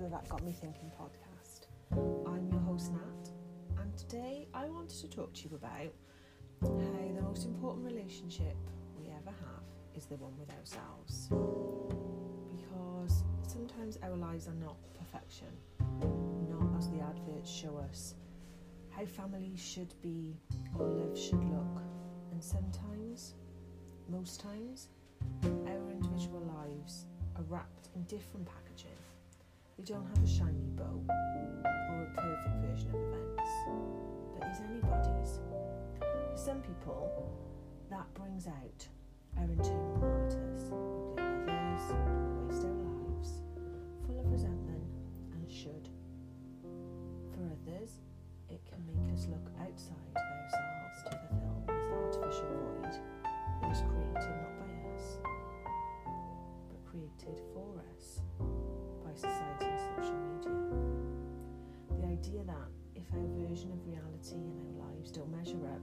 the That Got Me Thinking podcast. I'm your host, Nat, and today I wanted to talk to you about how the most important relationship we ever have is the one with ourselves. Because sometimes our lives are not perfection, not as the adverts show us, how families should be or love should look, and sometimes, most times, our individual lives are wrapped in different packaging. We don't have a shiny bow or a perfect version of events, but is anybody's. For some people, that brings out our internal version of reality and our lives don't measure up,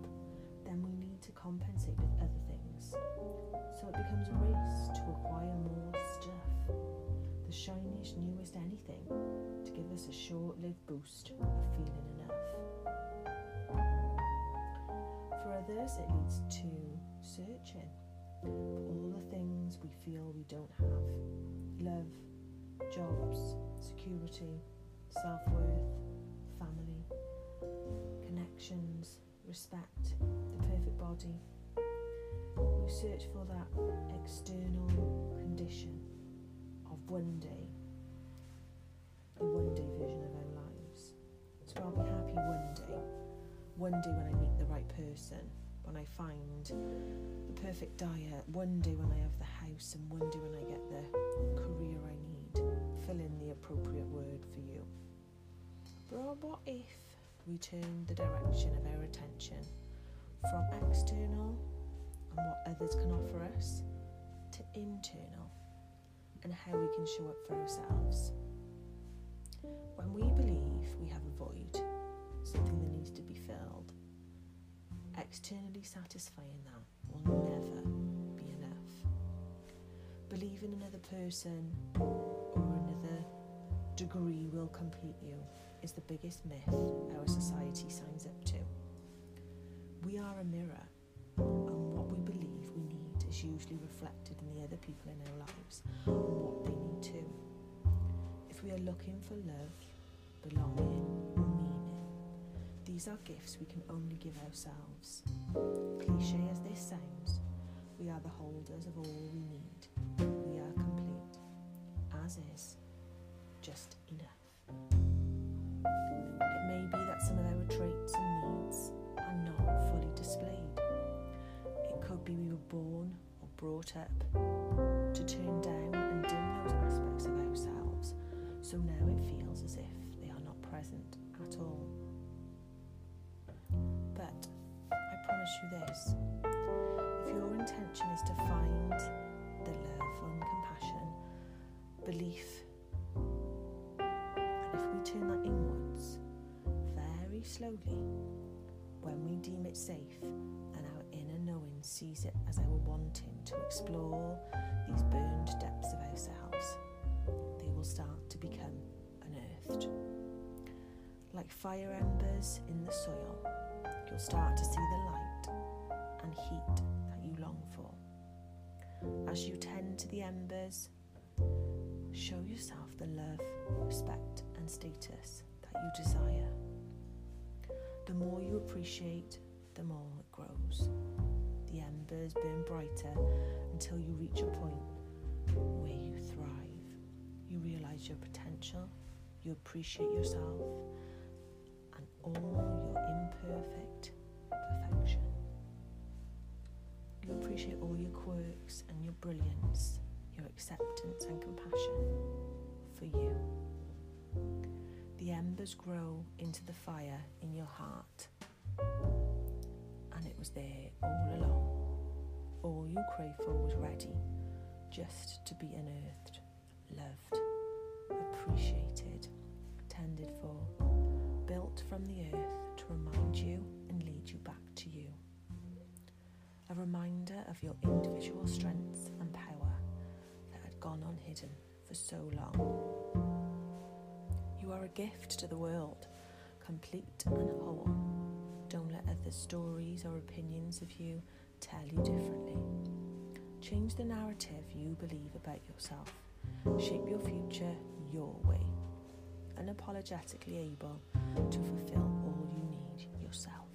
then we need to compensate with other things. So it becomes a race to acquire more stuff, the shiniest, newest anything, to give us a short lived boost of feeling enough. For others, it leads to searching for all the things we feel we don't have love, jobs, security, self worth, connections, respect, the perfect body. We search for that external condition of one day, the one day version of our lives. So I'll be happy one day, one day when I meet the right person, when I find the perfect diet, one day when I have the house, and one day when I get the career I need. Fill in the appropriate word for you. But what if we turn the direction of our attention from external and what others can offer us to internal and how we can show up for ourselves? When we believe we have a void, something that needs to be filled, externally satisfying that will never be enough. Believing another person or another degree will complete you is the biggest myth our society signs up to. We are a mirror, and what we believe we need is usually reflected in the other people in our lives and what they need too. If we are looking for love, belonging, or meaning, these are gifts we can only give ourselves. Cliche as this sounds, we are the holders of all we need. We are complete, as is, just enough. Be we were born or brought up to turn down and dim those aspects of ourselves, so now it feels as if they are not present at all. But I promise you this if your intention is to find the love and compassion, belief, and if we turn that inwards very slowly, when we deem it safe sees it as our wanting to explore these burned depths of ourselves, they will start to become unearthed. Like fire embers in the soil, you'll start to see the light and heat that you long for. As you tend to the embers, show yourself the love, respect, and status that you desire. The more you appreciate, the more it grows. The embers burn brighter until you reach a point where you thrive. You realize your potential, you appreciate yourself, and all your imperfect perfection. You appreciate all your quirks and your brilliance, your acceptance and compassion for you. The embers grow into the fire in your heart, was there all along. All you crave for was ready just to be unearthed, loved, appreciated, tended for, built from the earth to remind you and lead you back to you. A reminder of your individual strengths and power that had gone unhidden for so long. You are a gift to the world, complete and whole. Other stories or opinions of you tell you differently. Change the narrative you believe about yourself. Shape your future your way. Unapologetically able to fulfill all you need yourself.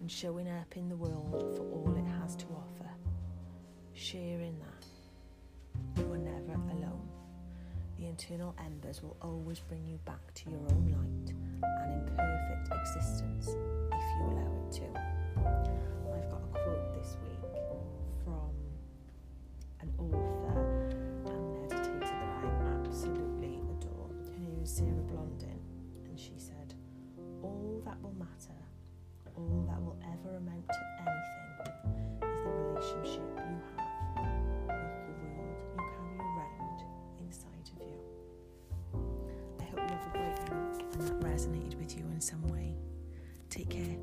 And showing up in the world for all it has to offer. Sharing that. You are never alone. The internal embers will always bring you back to your own light and imperfect existence if you allow it to. I've got a quote this week from an author um, and meditator that I absolutely adore. Her name is Sarah Blondin, and she said, All that will matter, all that will ever amount to anything, is the relationship you have resonated with you in some way. Take care.